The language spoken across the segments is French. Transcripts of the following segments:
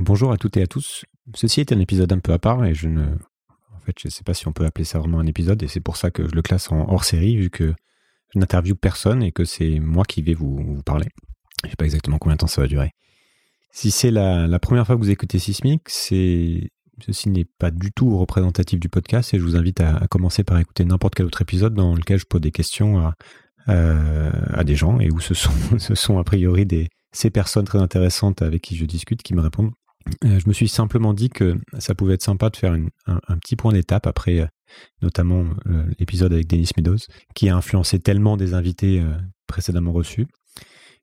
Bonjour à toutes et à tous. Ceci est un épisode un peu à part et je ne, en fait, je sais pas si on peut appeler ça vraiment un épisode et c'est pour ça que je le classe en hors série vu que je n'interviewe personne et que c'est moi qui vais vous, parler. Je ne sais pas exactement combien de temps ça va durer. Si c'est la, première fois que vous écoutez Sismic, c'est ceci n'est pas du tout représentatif du podcast et je vous invite à, commencer par écouter n'importe quel autre épisode dans lequel je pose des questions à, des gens et où ce sont, ce sont a priori des, ces personnes très intéressantes avec qui je discute qui me répondent. Euh, je me suis simplement dit que ça pouvait être sympa de faire un, petit point d'étape après euh, notamment euh, l'épisode avec Denis Meadows, qui a influencé tellement des invités précédemment reçus.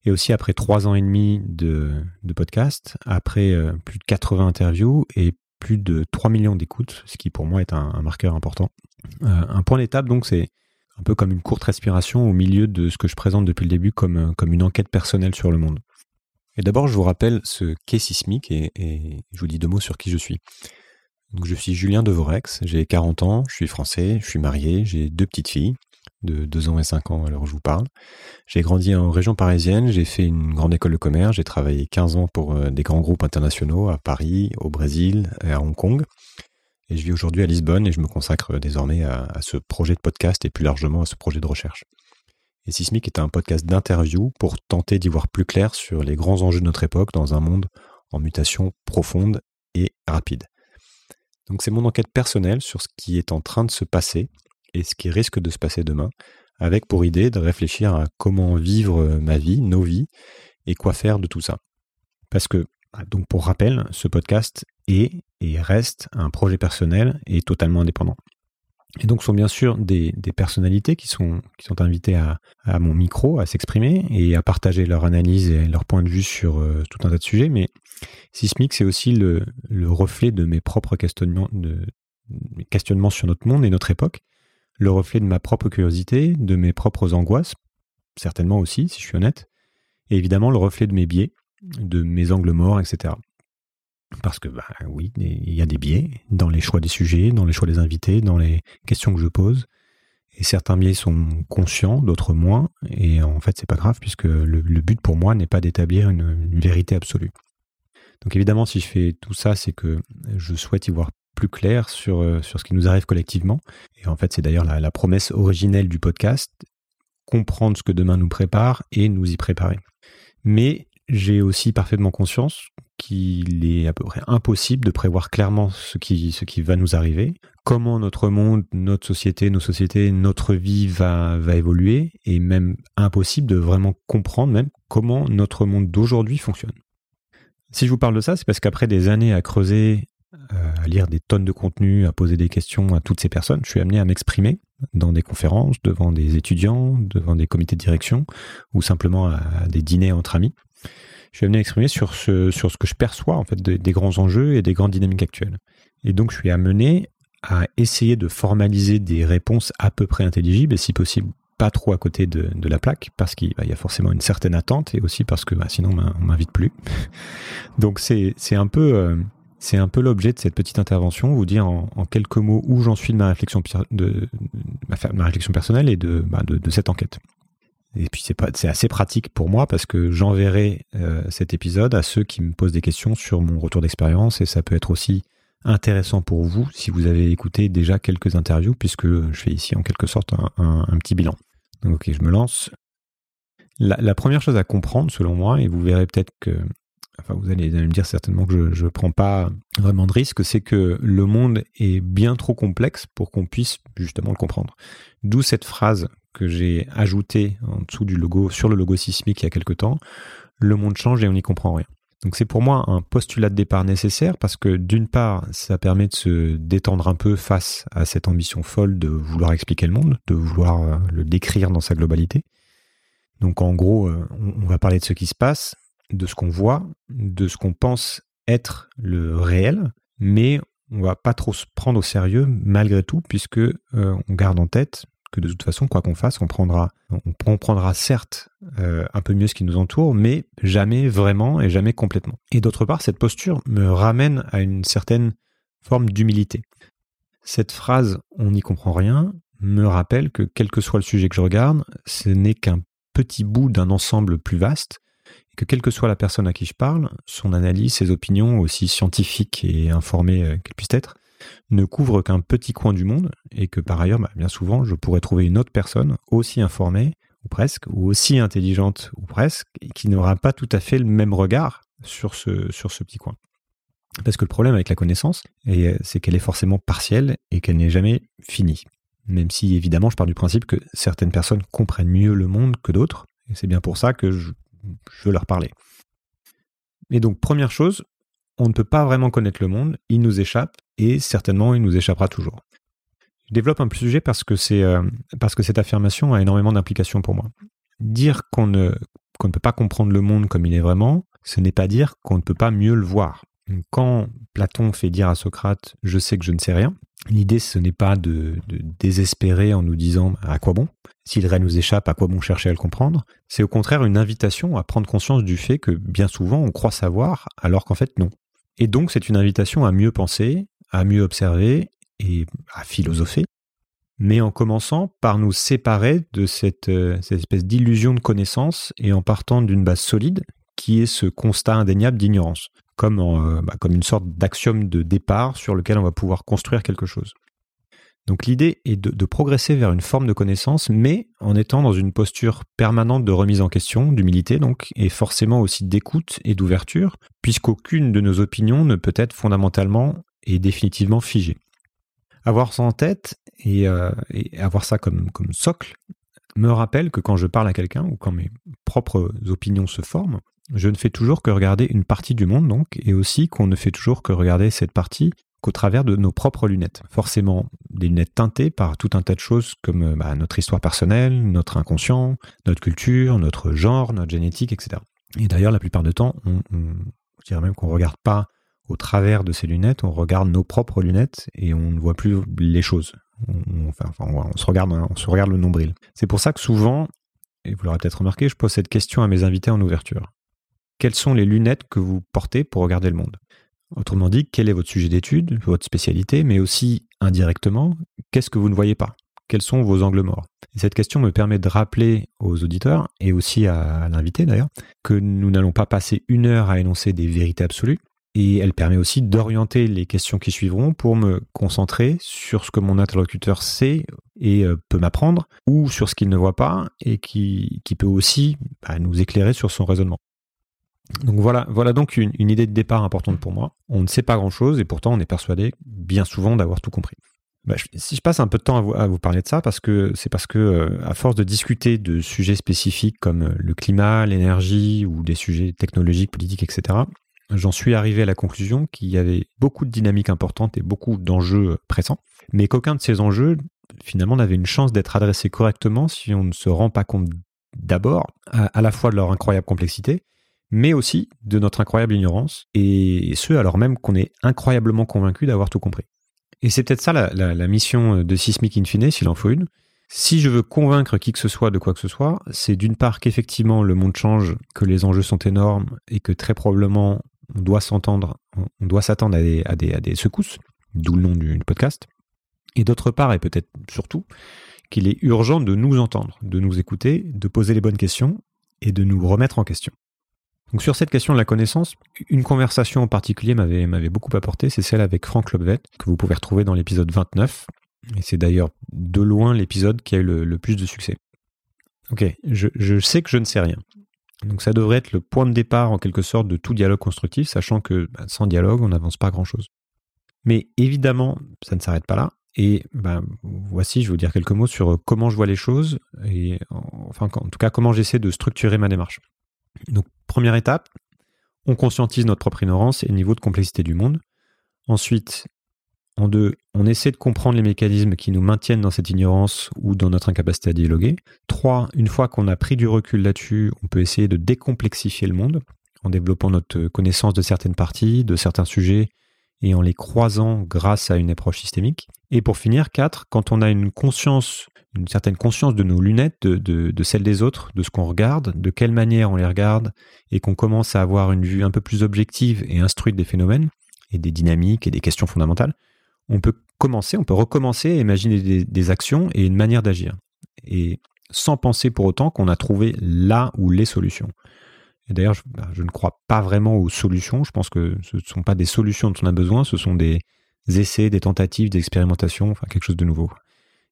Et aussi après trois ans et demi de, podcast, après plus de 80 interviews et plus de 3 millions d'écoutes, ce qui pour moi est un, marqueur important. un point d'étape, donc, c'est un peu comme une courte respiration au milieu de ce que je présente depuis le début comme une enquête personnelle sur le monde. Et d'abord, je vous rappelle ce qu'est Sismic et, je vous dis deux mots sur qui je suis. Donc, je suis Julien Devorex, j'ai 40 ans, je suis français, je suis marié, j'ai deux petites filles de 2 ans et 5 ans à l'heure où je vous parle. J'ai grandi en région parisienne, j'ai fait une grande école de commerce, j'ai travaillé 15 ans pour euh, des grands groupes internationaux à Paris, au Brésil et à Hong Kong. Et je vis aujourd'hui à Lisbonne et je me consacre désormais à ce projet de podcast et plus largement à ce projet de recherche. Et Sismic est un podcast d'interview pour tenter d'y voir plus clair sur les grands enjeux de notre époque dans un monde en mutation profonde et rapide. Donc c'est mon enquête personnelle sur ce qui est en train de se passer et ce qui risque de se passer demain, avec pour idée de réfléchir à comment vivre ma vie, nos vies, et quoi faire de tout ça. Parce que, bah, donc pour rappel, ce podcast est et reste un projet personnel et totalement indépendant. Et donc, ce sont bien sûr des, personnalités qui sont, invitées à, mon micro, à s'exprimer et à partager leur analyse et leur point de vue sur euh, tout un tas de sujets. Mais Sismic, c'est aussi le, reflet de mes propres questionnements sur notre monde et notre époque, le reflet de ma propre curiosité, de mes propres angoisses, certainement aussi, si je suis honnête, et évidemment le reflet de mes biais, de mes angles morts, etc. Parce que, bah, oui, il y a des biais dans les choix des sujets, dans les choix des invités, dans les questions que je pose. Et certains biais sont conscients, d'autres moins. Et en fait, c'est pas grave puisque le, but pour moi n'est pas d'établir une, vérité absolue. Donc évidemment, si je fais tout ça, c'est que je souhaite y voir plus clair sur, ce qui nous arrive collectivement. Et en fait, c'est d'ailleurs la, la promesse originelle du podcast, comprendre ce que demain nous prépare et nous y préparer. Mais j'ai aussi parfaitement conscience qu'il est à peu près impossible de prévoir clairement ce qui, ce qui va nous arriver, comment notre monde, notre société, nos sociétés, notre vie va, va évoluer, et même impossible de vraiment comprendre même comment notre monde d'aujourd'hui fonctionne. Si je vous parle de ça, c'est parce qu'après des années à creuser, euh, à lire des tonnes de contenu, à poser des questions à toutes ces personnes, je suis amené à m'exprimer dans des conférences, devant des étudiants, devant des comités de direction, ou simplement à des dîners entre amis je suis amené à exprimer sur ce, sur ce que je perçois en fait des, grands enjeux et des grandes dynamiques actuelles. Et donc je suis amené à essayer de formaliser des réponses à peu près intelligibles et si possible pas trop à côté de, la plaque parce qu'il y a forcément une certaine attente et aussi parce que bah, sinon on m'invite plus. donc c'est un peu euh, c'est un peu l'objet de cette petite intervention, vous dire en, quelques mots où j'en suis de ma réflexion de, ma, réflexion personnelle et de, bah, de cette enquête. Et puis c'est assez pratique pour moi parce que j'enverrai euh, cet épisode à ceux qui me posent des questions sur mon retour d'expérience et ça peut être aussi intéressant pour vous si vous avez écouté déjà quelques interviews puisque je fais ici en quelque sorte un, petit bilan. Donc ok, je me lance. La, première chose à comprendre selon moi, et vous verrez peut-être que, enfin vous allez, me dire certainement que je ne prends pas vraiment de risque, c'est que le monde est bien trop complexe pour qu'on puisse justement le comprendre. D'où cette phrase que j'ai ajouté en dessous du logo, sur le logo sismique il y a quelque temps, le monde change et on n'y comprend rien. Donc c'est pour moi un postulat de départ nécessaire parce que d'une part, ça permet de se détendre un peu face à cette ambition folle de vouloir expliquer le monde, de vouloir euh, le décrire dans sa globalité. Donc en gros, euh, on va parler de ce qui se passe, de ce qu'on voit, de ce qu'on pense être le réel, mais on va pas trop se prendre au sérieux malgré tout puisque euh, on garde en tête que de toute façon, quoi qu'on fasse, on prendra, on comprendra certes euh, un peu mieux ce qui nous entoure, mais jamais vraiment et jamais complètement. Et d'autre part, cette posture me ramène à une certaine forme d'humilité. Cette phrase on n'y comprend rien me rappelle que quel que soit le sujet que je regarde, ce n'est qu'un petit bout d'un ensemble plus vaste, et que quelle que soit la personne à qui je parle, son analyse, ses opinions, aussi scientifiques et informées euh, qu'elles puissent être, ne couvrent qu'un petit coin du monde et que par ailleurs, bah, bien souvent, je pourrais trouver une autre personne aussi informée ou presque, ou aussi intelligente ou presque, qui n'aura pas tout à fait le même regard sur ce, sur ce petit coin. Parce que le problème avec la connaissance, euh, c'est qu'elle est forcément partielle et qu'elle n'est jamais finie. Même si évidemment je pars du principe que certaines personnes comprennent mieux le monde que d'autres, et c'est bien pour ça que je, veux leur parler. Et donc première chose, on ne peut pas vraiment connaître le monde, il nous échappe, et certainement il nous échappera toujours. Je développe un sujet parce que, c'est, euh, parce que cette affirmation a énormément d'implications pour moi. Dire qu'on ne, peut pas comprendre le monde comme il est vraiment, ce n'est pas dire qu'on ne peut pas mieux le voir. Quand Platon fait dire à Socrate Je sais que je ne sais rien, l'idée ce n'est pas de, désespérer en nous disant À quoi bon? Si le vrai nous échappe, à quoi bon chercher à le comprendre? C'est au contraire une invitation à prendre conscience du fait que bien souvent on croit savoir alors qu'en fait non. Et donc c'est une invitation à mieux penser, à mieux observer et à philosopher, mais en commençant par nous séparer de cette, euh, espèce d'illusion de connaissance et en partant d'une base solide qui est ce constat indéniable d'ignorance comme, euh, bah, comme une sorte d'axiome de départ sur lequel on va pouvoir construire quelque chose. Donc l'idée est de, progresser vers une forme de connaissance, mais en étant dans une posture permanente de remise en question, d'humilité donc, et forcément aussi d'écoute et d'ouverture, puisqu'aucune de nos opinions ne peut être fondamentalement et définitivement figée. Avoir ça en tête et, euh, avoir ça comme, comme socle me rappelle que quand je parle à quelqu'un ou quand mes propres opinions se forment, je ne fais toujours que regarder une partie du monde, donc, et aussi qu'on ne fait toujours que regarder cette partie qu'au travers de nos propres lunettes. Forcément, des lunettes teintées par tout un tas de choses comme euh, bah, notre histoire personnelle, notre inconscient, notre culture, notre genre, notre génétique, etc. Et d'ailleurs, la plupart du temps, on, je dirais même qu'on ne regarde pas au travers de ces lunettes, on regarde nos propres lunettes et on ne voit plus les choses. On, on, se regarde, on se regarde le nombril. C'est pour ça que souvent, et vous l'aurez peut-être remarqué, je pose cette question à mes invités en ouverture quelles sont les lunettes que vous portez pour regarder le monde? Autrement dit, quel est votre sujet d'étude, votre spécialité, mais aussi indirectement, qu'est-ce que vous ne voyez pas? Quels sont vos angles morts? Et Cette question me permet de rappeler aux auditeurs, et aussi à l'invité d'ailleurs, que nous n'allons pas passer une heure à énoncer des vérités absolues, et elle permet aussi d'orienter les questions qui suivront pour me concentrer sur ce que mon interlocuteur sait et euh, peut m'apprendre, ou sur ce qu'il ne voit pas, et qui, peut aussi bah, nous éclairer sur son raisonnement. Donc voilà, donc une, idée de départ importante pour moi. On ne sait pas grand-chose et pourtant on est persuadé bien souvent d'avoir tout compris. Bah, si je passe un peu de temps à vous, parler de ça, c'est parce que euh, à force de discuter de sujets spécifiques comme euh, le climat, l'énergie ou des sujets technologiques, politiques, etc., j'en suis arrivé à la conclusion qu'il y avait beaucoup de dynamiques importantes et beaucoup d'enjeux euh, pressants, mais qu'aucun de ces enjeux finalement n'avait une chance d'être adressé correctement si on ne se rend pas compte d'abord à la fois de leur incroyable complexité mais aussi de notre incroyable ignorance, et ce alors même qu'on est incroyablement convaincu d'avoir tout compris. Et c'est peut-être ça la, mission de Sismic Infine, s'il en faut une. Si je veux convaincre qui que ce soit de quoi que ce soit, c'est d'une part qu'effectivement le monde change, que les enjeux sont énormes et que très probablement on doit s'entendre, on doit s'attendre à des, à, des, secousses, d'où le nom du podcast. Et d'autre part, et peut-être surtout, qu'il est urgent de nous entendre, de nous écouter, de poser les bonnes questions et de nous remettre en question. Donc sur cette question de la connaissance, une conversation en particulier m'avait, beaucoup apporté, c'est celle avec Franck Lobvet, que vous pouvez retrouver dans l'épisode 29. Et c'est d'ailleurs de loin l'épisode qui a eu le, plus de succès. Ok, je, sais que je ne sais rien. Donc ça devrait être le point de départ en quelque sorte de tout dialogue constructif, sachant que bah, sans dialogue, on n'avance pas grand-chose. Mais évidemment, ça ne s'arrête pas là. Et bah, voici, je vais vous dire quelques mots sur comment je vois les choses, et enfin en tout cas comment j'essaie de structurer ma démarche. Donc, première étape, on conscientise notre propre ignorance et le niveau de complexité du monde. Ensuite, en deux, on essaie de comprendre les mécanismes qui nous maintiennent dans cette ignorance ou dans notre incapacité à dialoguer. Trois, une fois qu'on a pris du recul là-dessus, on peut essayer de décomplexifier le monde en développant notre connaissance de certaines parties, de certains sujets et en les croisant grâce à une approche systémique. Et pour finir, quatre, quand on a une conscience une certaine conscience de nos lunettes, de, de, celles des autres, de ce qu'on regarde, de quelle manière on les regarde, et qu'on commence à avoir une vue un peu plus objective et instruite des phénomènes, et des dynamiques et des questions fondamentales, on peut commencer, on peut recommencer à imaginer des, actions et une manière d'agir. Et sans penser pour autant qu'on a trouvé là ou les solutions. Et d'ailleurs, je, bah, je, ne crois pas vraiment aux solutions. Je pense que ce ne sont pas des solutions dont on a besoin, ce sont des essais, des tentatives, des expérimentations, enfin quelque chose de nouveau.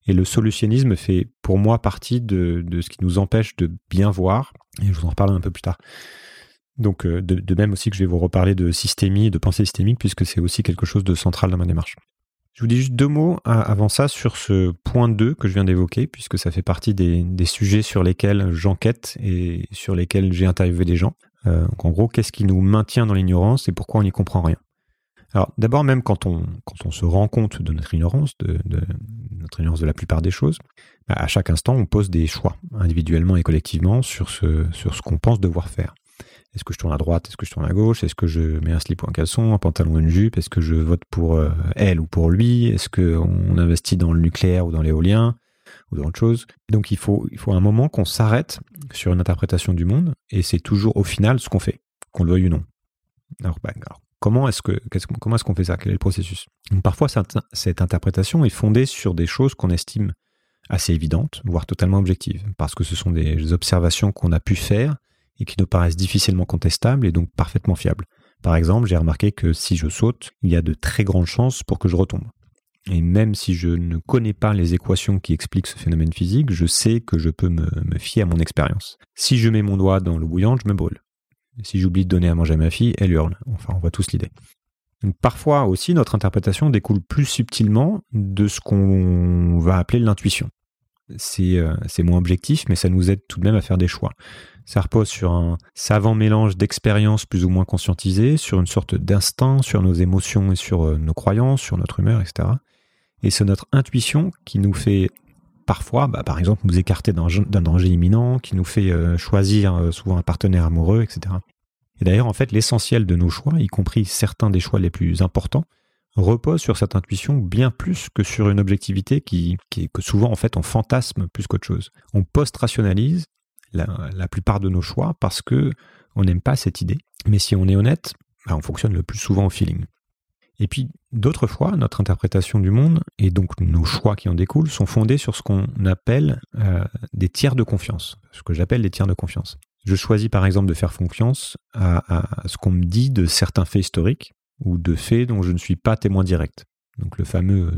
Et le solutionnisme fait pour moi partie de, ce qui nous empêche de bien voir, et je vous en reparlerai un peu plus tard. Donc de, de, même aussi que je vais vous reparler de systémie, de pensée systémique, puisque c'est aussi quelque chose de central dans ma démarche. Je vous dis juste deux mots avant ça sur ce point 2 que je viens d'évoquer, puisque ça fait partie des, des sujets sur lesquels j'enquête et sur lesquels j'ai interviewé des gens. Euh, donc en gros, qu'est-ce qui nous maintient dans l'ignorance et pourquoi on n'y comprend rien? Alors d'abord, même quand on, quand on se rend compte de notre ignorance, de, notre ignorance de la plupart des choses, bah, à chaque instant, on pose des choix, individuellement et collectivement, sur ce, sur ce qu'on pense devoir faire. Est-ce que je tourne à droite? Est-ce que je tourne à gauche? Est-ce que je mets un slip ou un caleçon, un pantalon ou une jupe? Est-ce que je vote pour euh, elle ou pour lui? Est-ce qu'on investit dans le nucléaire ou dans l'éolien ou dans autre chose? Donc il faut, il faut un moment qu'on s'arrête sur une interprétation du monde et c'est toujours au final ce qu'on fait, qu'on le veuille ou non. Alors, bah, comment est-ce qu'on fait ça? Quel est le processus? Parfois cette, interprétation est fondée sur des choses qu'on estime assez évidentes, voire totalement objectives, parce que ce sont des observations qu'on a pu faire et qui nous paraissent difficilement contestables et donc parfaitement fiables. Par exemple, j'ai remarqué que si je saute, il y a de très grandes chances pour que je retombe. Et même si je ne connais pas les équations qui expliquent ce phénomène physique, je sais que je peux me, fier à mon expérience. Si je mets mon doigt dans l'eau bouillante, je me brûle. Si j'oublie de donner à manger à ma fille, elle hurle. Enfin, on voit tous l'idée. Parfois aussi, notre interprétation découle plus subtilement de ce qu'on va appeler l'intuition. C'est euh, moins objectif, mais ça nous aide tout de même à faire des choix. Ça repose sur un savant mélange d'expériences plus ou moins conscientisées, sur une sorte d'instinct, sur nos émotions et sur euh, nos croyances, sur notre humeur, etc. Et c'est notre intuition qui nous fait parfois, bah, par exemple, nous écarter d'un danger imminent, qui nous fait euh, choisir euh, souvent un partenaire amoureux, etc. Et d'ailleurs, en fait, l'essentiel de nos choix, y compris certains des choix les plus importants, repose sur cette intuition bien plus que sur une objectivité qui, qui que souvent en fait on fantasme plus qu'autre chose. On post-rationalise la, plupart de nos choix parce que on n'aime pas cette idée. Mais si on est honnête, bah, on fonctionne le plus souvent au feeling. Et puis d'autres fois, notre interprétation du monde et donc nos choix qui en découlent sont fondés sur ce qu'on appelle euh, des tiers de confiance, ce que j'appelle des tiers de confiance. Je choisis par exemple de faire confiance à, ce qu'on me dit de certains faits historiques ou de faits dont je ne suis pas témoin direct. Donc le fameux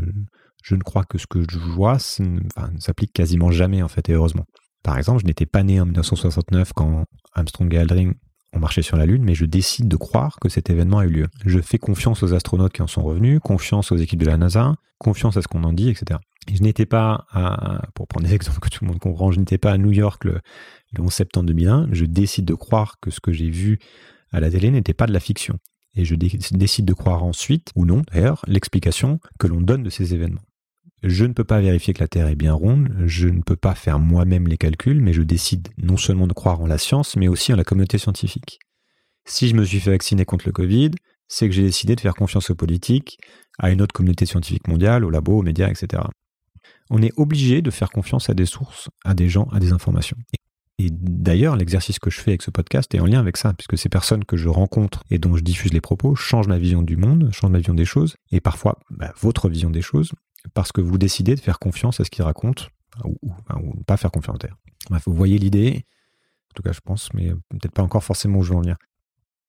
je ne crois que ce que je vois ne s'applique quasiment jamais en fait et heureusement. Par exemple, je n'étais pas né en 1969 quand Armstrong et Aldrin ont marché sur la Lune, mais je décide de croire que cet événement a eu lieu. Je fais confiance aux astronautes qui en sont revenus, confiance aux équipes de la NASA, confiance à ce qu'on en dit, etc. je n'étais pas, à, pour prendre des exemples que tout le monde comprend, je n'étais pas à New York le, 11 septembre 2001. Je décide de croire que ce que j'ai vu à la télé n'était pas de la fiction. Et je décide de croire ensuite, ou non d'ailleurs, l'explication que l'on donne de ces événements je ne peux pas vérifier que la Terre est bien ronde, je ne peux pas faire moi-même les calculs, mais je décide non seulement de croire en la science, mais aussi en la communauté scientifique. Si je me suis fait vacciner contre le Covid, c'est que j'ai décidé de faire confiance aux politiques, à une autre communauté scientifique mondiale, aux labos, aux médias, etc. On est obligé de faire confiance à des sources, à des gens, à des informations. Et d'ailleurs, l'exercice que je fais avec ce podcast est en lien avec ça, puisque ces personnes que je rencontre et dont je diffuse les propos changent ma vision du monde, changent ma vision des choses, et parfois bah, votre vision des choses, parce que vous décidez de faire confiance à ce qu'ils racontent, ou, ou, pas faire confiance d'ailleurs. vous voyez l'idée, en tout cas je pense, mais peut-être pas encore forcément où je veux en venir.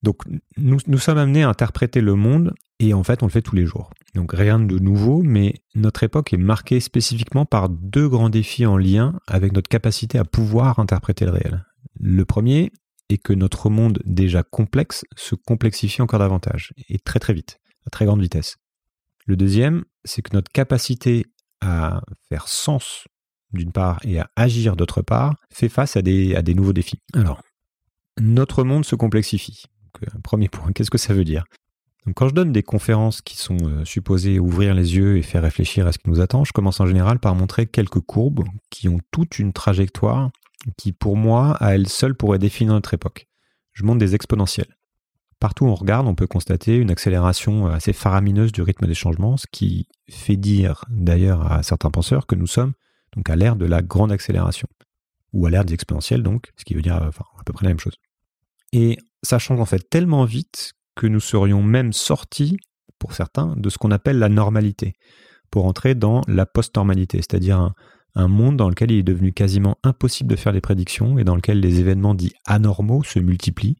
Donc nous, nous sommes amenés à interpréter le monde et en fait on le fait tous les jours. Donc rien de nouveau, mais notre époque est marquée spécifiquement par deux grands défis en lien avec notre capacité à pouvoir interpréter le réel. Le premier est que notre monde déjà complexe se complexifie encore davantage et très très vite, à très grande vitesse. Le deuxième, c'est que notre capacité à faire sens d'une part et à agir d'autre part fait face à des, nouveaux défis. Alors, notre monde se complexifie. Euh, premier point, qu'est-ce que ça veut dire? Quand je donne des conférences qui sont euh, supposées ouvrir les yeux et faire réfléchir à ce qui nous attend, je commence en général par montrer quelques courbes qui ont toute une trajectoire qui, pour moi, à elles seules pourrait définir notre époque. Je montre des exponentielles. Partout où on regarde, on peut constater une accélération assez faramineuse du rythme des changements, ce qui fait dire d'ailleurs à certains penseurs que nous sommes donc à l'ère de la grande accélération, ou à l'ère des exponentielles donc, ce qui veut dire enfin, à peu près la même chose. Et ça change en fait tellement vite que nous serions même sortis, pour certains, de ce qu'on appelle la normalité, pour entrer dans la post-normalité, c'est-à-dire un monde dans lequel il est devenu quasiment impossible de faire des prédictions et dans lequel les événements dits anormaux se multiplient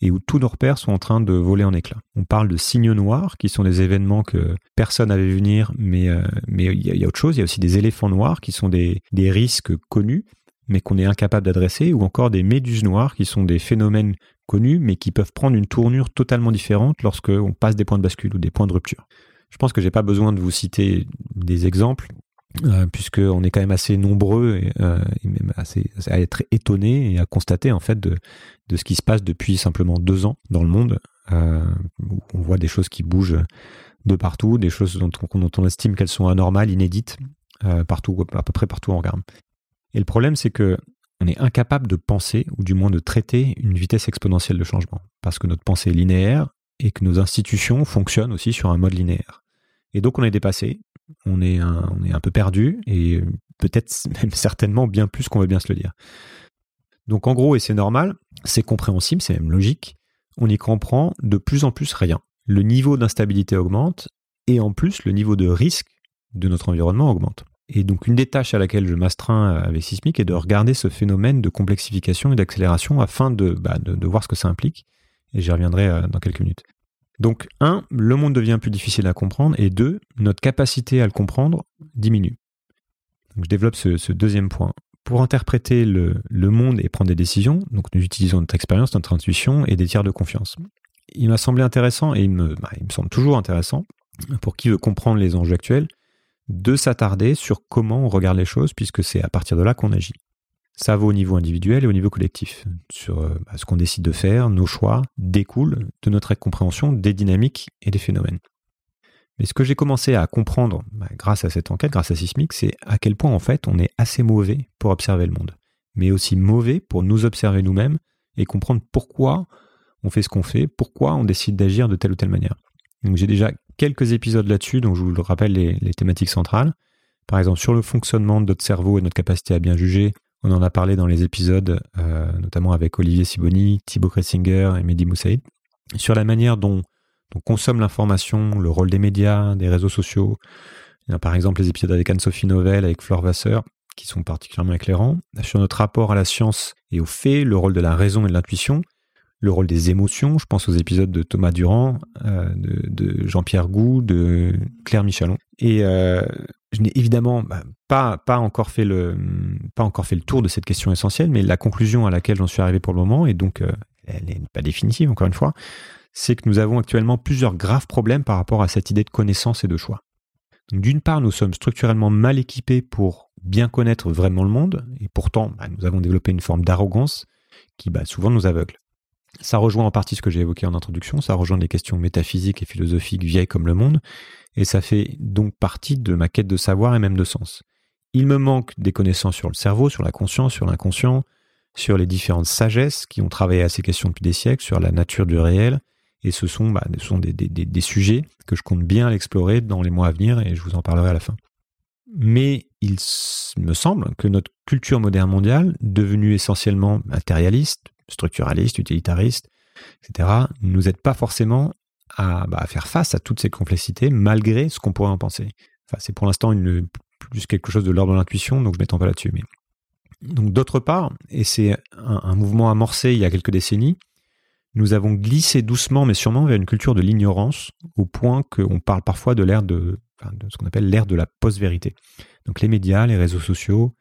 et où tous nos repères sont en train de voler en éclats. On parle de signaux noirs, qui sont des événements que personne n'avait vu venir, mais euh, mais il y, a autre chose. Il y a aussi des éléphants noirs, qui sont des, risques connus, mais qu'on est incapable d'adresser, ou encore des méduses noires, qui sont des phénomènes connus, mais qui peuvent prendre une tournure totalement différente lorsqu'on passe des points de bascule ou des points de rupture. Je pense que j'ai pas besoin de vous citer des exemples. Euh, puisqu'on est quand même assez nombreux et, euh, même assez, à être étonnés et à constater en fait de, ce qui se passe depuis simplement deux ans dans le monde. Euh, on voit des choses qui bougent de partout, des choses dont on, dont on estime qu'elles sont anormales, inédites, euh, partout, à peu près partout on regarde. Et le problème, c'est que on est incapable de penser, ou du moins de traiter une vitesse exponentielle de changement, parce que notre pensée est linéaire et que nos institutions fonctionnent aussi sur un mode linéaire. Et donc on est dépassé, on est un, on est un peu perdu et peut-être même certainement bien plus qu'on veut bien se le dire. Donc en gros, et c'est normal, c'est compréhensible, c'est même logique, on y comprend de plus en plus rien. Le niveau d'instabilité augmente et en plus le niveau de risque de notre environnement augmente. Et donc une des tâches à laquelle je m'astreins avec Sismic est de regarder ce phénomène de complexification et d'accélération afin de, bah, de, de, voir ce que ça implique. Et j'y reviendrai euh, dans quelques minutes. Donc, un, le monde devient plus difficile à comprendre, et deux, notre capacité à le comprendre diminue. Je développe ce, deuxième point. Pour interpréter le, monde et prendre des décisions, donc nous utilisons notre expérience, notre intuition et des tiers de confiance. Il m'a semblé intéressant, et bah, il me semble toujours intéressant, pour qui veut comprendre les enjeux actuels, de s'attarder sur comment on regarde les choses, puisque c'est à partir de là qu'on agit. Ça vaut au niveau individuel et au niveau collectif. Sur euh, bah, ce qu'on décide de faire, nos choix découlent de notre compréhension des dynamiques et des phénomènes. Mais ce que j'ai commencé à comprendre bah, grâce à cette enquête, grâce à Sismic, c'est à quel point en fait on est assez mauvais pour observer le monde, mais aussi mauvais pour nous observer nous-mêmes et comprendre pourquoi on fait ce qu'on fait, pourquoi on décide d'agir de telle ou telle manière. Donc j'ai déjà quelques épisodes là-dessus, donc je vous le rappelle les, les thématiques centrales. Par exemple sur le fonctionnement de notre cerveau et notre capacité à bien juger, on en a parlé dans les épisodes, euh, notamment avec Olivier Siboni, Thibaut Kressinger et Mehdi Moussaïd, sur la manière dont on consomme l'information, le rôle des médias, des réseaux sociaux. Il y a par exemple les épisodes avec Anne-Sophie Novelle, avec Flore Vasseur, qui sont particulièrement éclairants. Sur notre rapport à la science et aux faits, le rôle de la raison et de l'intuition, le rôle des émotions. Je pense aux épisodes de Thomas Durand, euh, de, Jean-Pierre Gou, de Claire Michalon. Et euh, je n'ai évidemment bah, pas, pas, encore fait le, pas encore fait le tour de cette question essentielle, mais la conclusion à laquelle j'en suis arrivé pour le moment, et donc euh, elle n'est pas définitive encore une fois, c'est que nous avons actuellement plusieurs graves problèmes par rapport à cette idée de connaissance et de choix. D'une part, nous sommes structurellement mal équipés pour bien connaître vraiment le monde, et pourtant, bah, nous avons développé une forme d'arrogance qui bah, souvent nous aveugle. Ça rejoint en partie ce que j'ai évoqué en introduction, ça rejoint des questions métaphysiques et philosophiques vieilles comme le monde, et ça fait donc partie de ma quête de savoir et même de sens. Il me manque des connaissances sur le cerveau, sur la conscience, sur l'inconscient, sur les différentes sagesses qui ont travaillé à ces questions depuis des siècles, sur la nature du réel, et ce sont, bah, sont des, des, des, sujets que je compte bien explorer dans les mois à venir, et je vous en parlerai à la fin. Mais il me semble que notre culture moderne mondiale, devenue essentiellement matérialiste, structuraliste, utilitariste, etc., ne nous aide pas forcément à, bah, à, faire face à toutes ces complexités malgré ce qu'on pourrait en penser. Enfin, c'est pour l'instant plus quelque chose de l'ordre de l'intuition, donc je m'étends pas là-dessus. Mais... Donc d'autre part, et c'est un, mouvement amorcé il y a quelques décennies, nous avons glissé doucement mais sûrement vers une culture de l'ignorance, au point qu'on parle parfois de l'ère de, de ce qu'on appelle l'ère de la post-vérité. Donc les médias, les réseaux sociaux,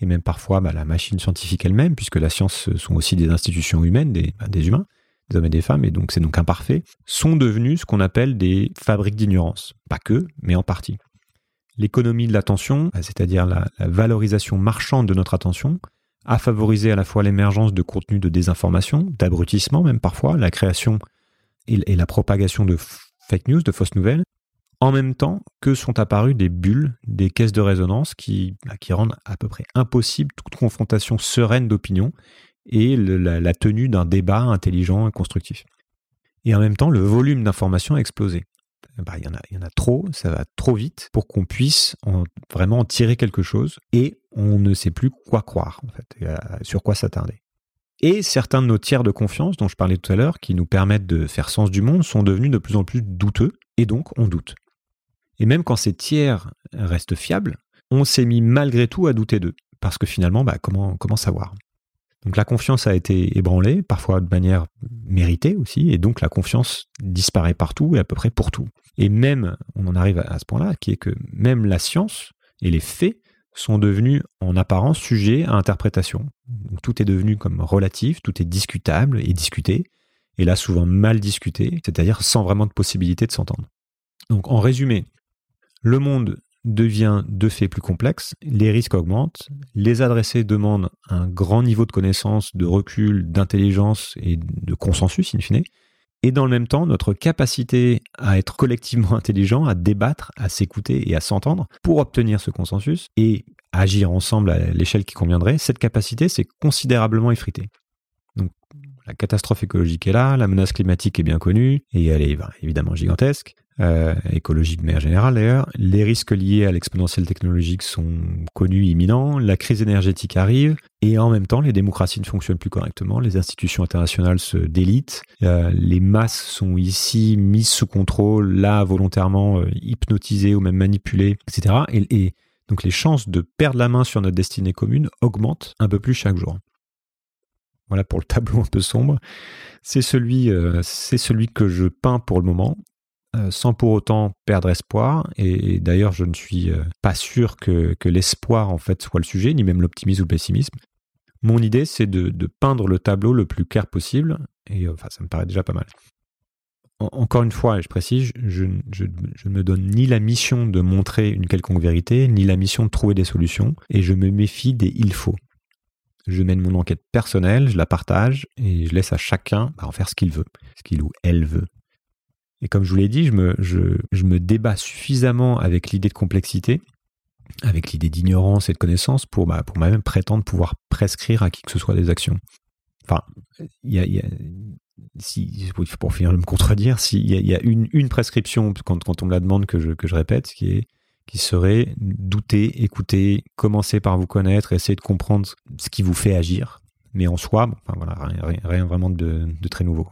et même parfois bah, la machine scientifique elle-même, puisque la science sont aussi des institutions humaines, des, bah, des humains, des hommes et des femmes, et donc c'est donc imparfait, sont devenus ce qu'on appelle des fabriques d'ignorance. Pas que, mais en partie. L'économie de l'attention, bah, c'est-à-dire la, valorisation marchande de notre attention, a favorisé à la fois l'émergence de contenus de désinformation, d'abrutissement même parfois, la création et la propagation de fake news, de fausses nouvelles, en même temps que sont apparues des bulles, des caisses de résonance qui, bah, rendent à peu près impossible toute confrontation sereine d'opinion et la, tenue d'un débat intelligent et constructif. Et en même temps, le volume d'informations a explosé. Bah, il, y en a, trop, ça va trop vite pour qu'on puisse vraiment en tirer quelque chose et on ne sait plus quoi croire, en fait, sur quoi s'attarder. Et certains de nos tiers de confiance, dont je parlais tout à l'heure, qui nous permettent de faire sens du monde, sont devenus de plus en plus douteux, et donc on doute. Et même quand ces tiers restent fiables, on s'est mis malgré tout à douter d'eux. Parce que finalement, bah, comment, comment savoir? Donc la confiance a été ébranlée, parfois de manière méritée aussi, et donc la confiance disparaît partout et à peu près pour tout. Et même, on en arrive à ce point-là, qui est que même la science et les faits sont devenus en apparence sujets à interprétation. tout est devenu comme relatif, tout est discutable et discuté, et là souvent mal discuté, c'est-à-dire sans vraiment de possibilité de s'entendre. Donc en résumé, le monde devient de fait plus complexe, les risques augmentent, les adressés demandent un grand niveau de connaissance, de recul, d'intelligence et de consensus in fine, et dans le même temps, notre capacité à être collectivement intelligent, à débattre, à s'écouter et à s'entendre pour obtenir ce consensus et agir ensemble à l'échelle qui conviendrait, cette capacité s'est considérablement effritée. Donc la catastrophe écologique est là, la menace climatique est bien connue et elle est évidemment gigantesque. Euh, écologique de manière générale d'ailleurs. Les risques liés à l'exponentiel technologique sont connus, imminents. La crise énergétique arrive et en même temps, les démocraties ne fonctionnent plus correctement. Les institutions internationales se délitent. Euh, les masses sont ici mises sous contrôle, là volontairement euh, hypnotisées ou même manipulées, etc. Et, et donc les chances de perdre la main sur notre destinée commune augmentent un peu plus chaque jour. Voilà pour le tableau un peu sombre. C'est celui, c'est celui que je peins pour le moment. Euh, sans pour autant perdre espoir. Et, d'ailleurs, je ne suis euh, pas sûr que, l'espoir en fait soit le sujet, ni même l'optimisme ou le pessimisme. Mon idée, c'est de, peindre le tableau le plus clair possible, et enfin, ça me paraît déjà pas mal. encore une fois, je précise, je, ne me donne ni la mission de montrer une quelconque vérité, ni la mission de trouver des solutions, et je me méfie des il faut. Je mène mon enquête personnelle, je la partage, et je laisse à chacun bah, en faire ce qu'il veut, ce qu'il ou elle veut. Et comme je vous l'ai dit, je me, je, débat suffisamment avec l'idée de complexité, avec l'idée d'ignorance et de connaissance pour, pour même prétendre pouvoir prescrire à qui que ce soit des actions. Enfin, il y pour finir de me contredire, s'il y a, une, prescription quand, on me la demande que je, répète, qui qui serait douter, écouter, commencer par vous connaître, essayer de comprendre ce qui vous fait agir. Mais en soi, rien, vraiment de, très nouveau.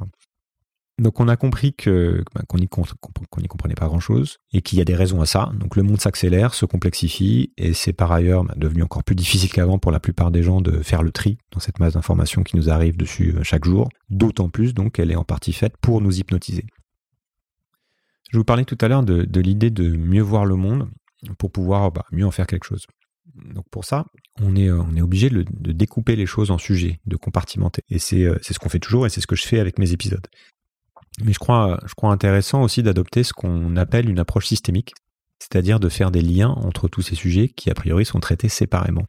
Donc on a compris bah, qu'on n'y comprenait pas grand-chose et qu'il y a des raisons à ça. Donc le monde s'accélère, se complexifie et c'est par ailleurs bah, devenu encore plus difficile qu'avant pour la plupart des gens de faire le tri dans cette masse d'informations qui nous arrive dessus euh, chaque jour. D'autant plus donc qu'elle est en partie faite pour nous hypnotiser. Je vous parlais tout à l'heure de, l'idée de mieux voir le monde pour pouvoir bah, mieux en faire quelque chose. Donc pour ça, on est, euh, obligé de, découper les choses en sujets, de compartimenter. Et euh, c'est ce qu'on fait toujours et c'est ce que je fais avec mes épisodes. Mais je crois, je crois intéressant aussi d'adopter ce qu'on appelle une approche systémique, c'est-à-dire de faire des liens entre tous ces sujets qui, a priori, sont traités séparément.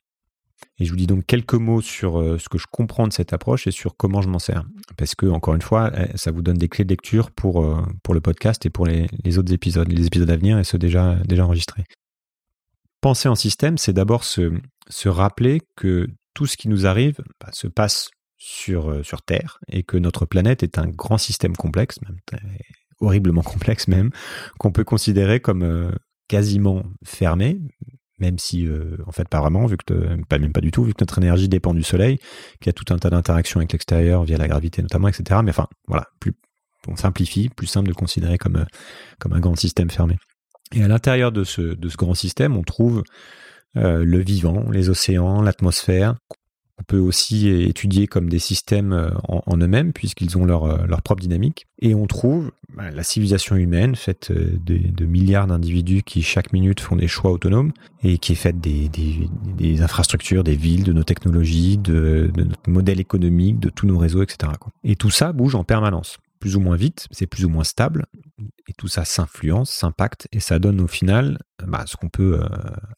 Et je vous dis donc quelques mots sur euh, ce que je comprends de cette approche et sur comment je m'en sers. Parce que, encore une fois, eh, ça vous donne des clés de lecture pour, euh, pour le podcast et pour les, autres épisodes, les épisodes à venir et ceux déjà, déjà enregistrés. Penser en système, c'est d'abord se, se rappeler que tout ce qui nous arrive bah, se passe sur, euh, sur Terre et que notre planète est un grand système complexe, même horriblement complexe même, qu'on peut considérer comme euh, quasiment fermé, même si euh, en fait pas vraiment, vu que pas même pas du tout, vu que notre énergie dépend du Soleil, qu'il y a tout un tas d'interactions avec l'extérieur via la gravité notamment, etc. Mais enfin voilà, plus on simplifie, plus simple de considérer comme un grand système fermé. Et à l'intérieur de ce grand système, on trouve le vivant, les océans, l'atmosphère, peut aussi étudier comme des systèmes euh, en, eux-mêmes, puisqu'ils ont leur, euh, leur, propre dynamique. Et on trouve bah, la civilisation humaine, faite euh, de, milliards d'individus qui chaque minute font des choix autonomes, et qui est faite des, des, infrastructures, des villes, de nos technologies, de, notre modèle économique, de tous nos réseaux, etc. Et tout ça bouge en permanence plus ou moins vite, c'est plus ou moins stable, et tout ça s'influence, s'impacte, et ça donne au final bah, ce qu'on peut euh,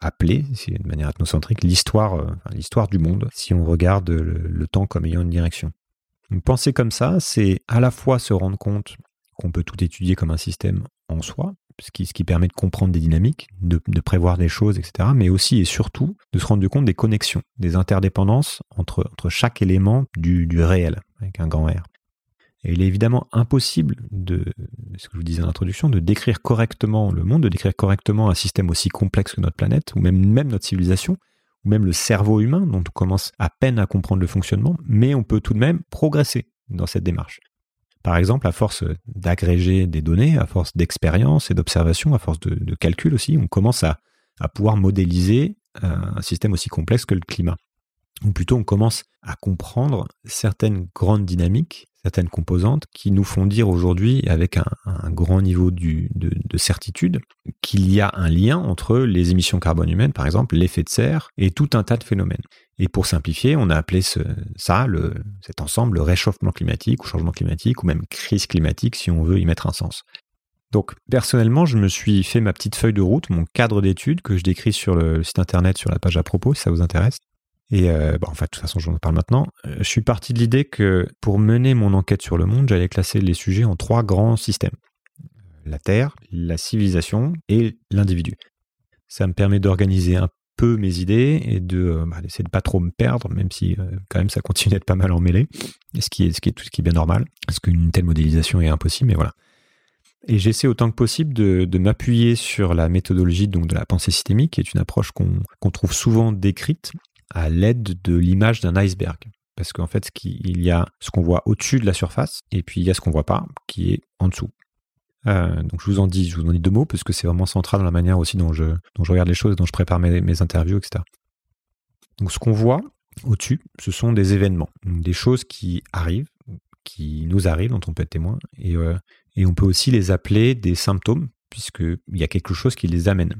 appeler, de manière ethnocentrique, l'histoire, euh, l'histoire du monde, si on regarde le, temps comme ayant une direction. penser comme ça, c'est à la fois se rendre compte qu'on peut tout étudier comme un système en soi, ce qui, permet de comprendre des dynamiques, de, prévoir des choses, etc., mais aussi et surtout de se rendre compte des connexions, des interdépendances entre, chaque élément du réel, avec un grand R. Et il est évidemment impossible de, ce que je vous disais en introduction, de décrire correctement le monde, de décrire correctement un système aussi complexe que notre planète, ou même, même notre civilisation, ou même le cerveau humain, dont on commence à peine à comprendre le fonctionnement, mais on peut tout de même progresser dans cette démarche. Par exemple, à force d'agréger des données, à force d'expérience et d'observation, à force de, calcul aussi, on commence à, à pouvoir modéliser un système aussi complexe que le climat. Ou plutôt, on commence à comprendre certaines grandes dynamiques, certaines composantes qui nous font dire aujourd'hui, avec un, grand niveau de, certitude, qu'il y a un lien entre les émissions carbone humaines, par exemple, l'effet de serre, et tout un tas de phénomènes. Et pour simplifier, on a appelé ça, cet ensemble, le réchauffement climatique ou changement climatique, ou même crise climatique, si on veut y mettre un sens. Donc personnellement, je me suis fait ma petite feuille de route, mon cadre d'études que je décris sur le site internet, sur la page à propos, si ça vous intéresse. Et euh, bah, en fait, de toute façon, j'en parle maintenant. Euh, je suis parti de l'idée que pour mener mon enquête sur le monde, j'allais classer les sujets en trois grands systèmes. La Terre, la civilisation et l'individu. Ça me permet d'organiser un peu mes idées et de euh, bah, d'essayer de pas trop me perdre, même si quand même ça continue d'être pas mal emmêlé, ce qui est tout ce qui est bien normal, parce qu'une telle modélisation est impossible, mais voilà. Et j'essaie autant que possible de, de m'appuyer sur la méthodologie donc de la pensée systémique, qui est une approche qu'on trouve souvent décrite à l'aide de l'image d'un iceberg. Parce qu'en fait, il y a ce qu'on voit au-dessus de la surface, et puis il y a ce qu'on voit pas, qui est en dessous. Euh, donc je vous en dis, deux mots, parce que c'est vraiment central dans la manière aussi dont je, regarde les choses, dont je prépare mes, interviews, etc. Donc ce qu'on voit au-dessus, ce sont des événements, des choses qui arrivent, qui nous arrivent, dont on peut être témoin, et, euh, et on peut aussi les appeler des symptômes, puisqu'il y a quelque chose qui les amène.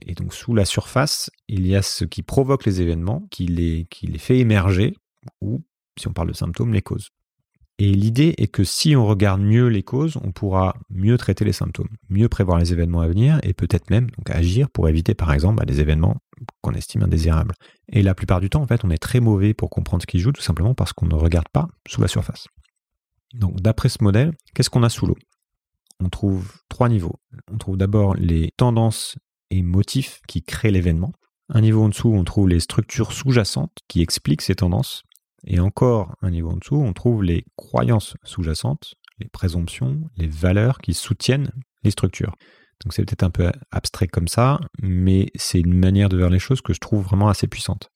Et donc sous la surface, il y a ce qui provoque les événements, qui les, qui les fait émerger, ou, si on parle de symptômes, les causes. Et l'idée est que si on regarde mieux les causes, on pourra mieux traiter les symptômes, mieux prévoir les événements à venir et peut-être même donc, agir pour éviter par exemple bah, des événements qu'on estime indésirables. Et la plupart du temps, en fait, on est très mauvais pour comprendre ce qui joue tout simplement parce qu'on ne regarde pas sous la surface. Donc d'après ce modèle, qu'est-ce qu'on a sous l'eau? On trouve trois niveaux. On trouve d'abord les tendances motifs qui créent l'événement. Un niveau en dessous, on trouve les structures sous-jacentes qui expliquent ces tendances. Et encore un niveau en dessous, on trouve les croyances sous-jacentes, les présomptions, les valeurs qui soutiennent les structures. Donc c'est peut-être un peu abstrait comme ça, mais c'est une manière de voir les choses que je trouve vraiment assez puissante.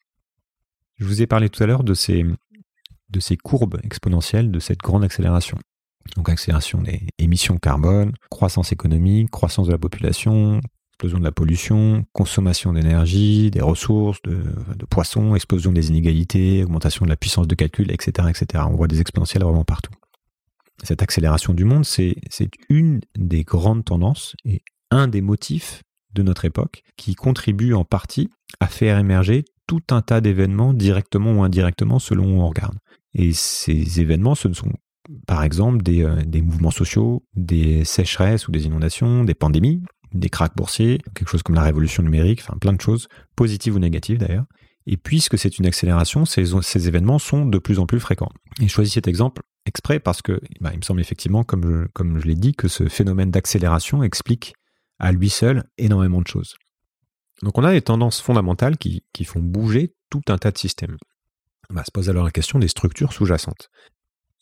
Je vous ai parlé tout à l'heure de ces, de ces courbes exponentielles, de cette grande accélération. Donc accélération des émissions carbone, croissance économique, croissance de la population, explosion de la pollution, consommation d'énergie, des ressources, de, poissons, explosion des inégalités, augmentation de la puissance de calcul, etc., etc. On voit des exponentielles vraiment partout. Cette accélération du monde, c'est une des grandes tendances et un des motifs de notre époque qui contribue en partie à faire émerger tout un tas d'événements directement ou indirectement selon où on regarde. Et ces événements, ce ne sont par exemple des, euh, des mouvements sociaux, des sécheresses ou des inondations, des pandémies, des cracks boursiers, quelque chose comme la révolution numérique, enfin plein de choses, positives ou négatives d'ailleurs. Et puisque c'est une accélération, ces, événements sont de plus en plus fréquents. Et je choisis cet exemple exprès parce que bah, il me semble effectivement, comme je, l'ai dit, que ce phénomène d'accélération explique à lui seul énormément de choses. Donc on a des tendances fondamentales qui, font bouger tout un tas de systèmes. Va se pose alors la question des structures sous-jacentes.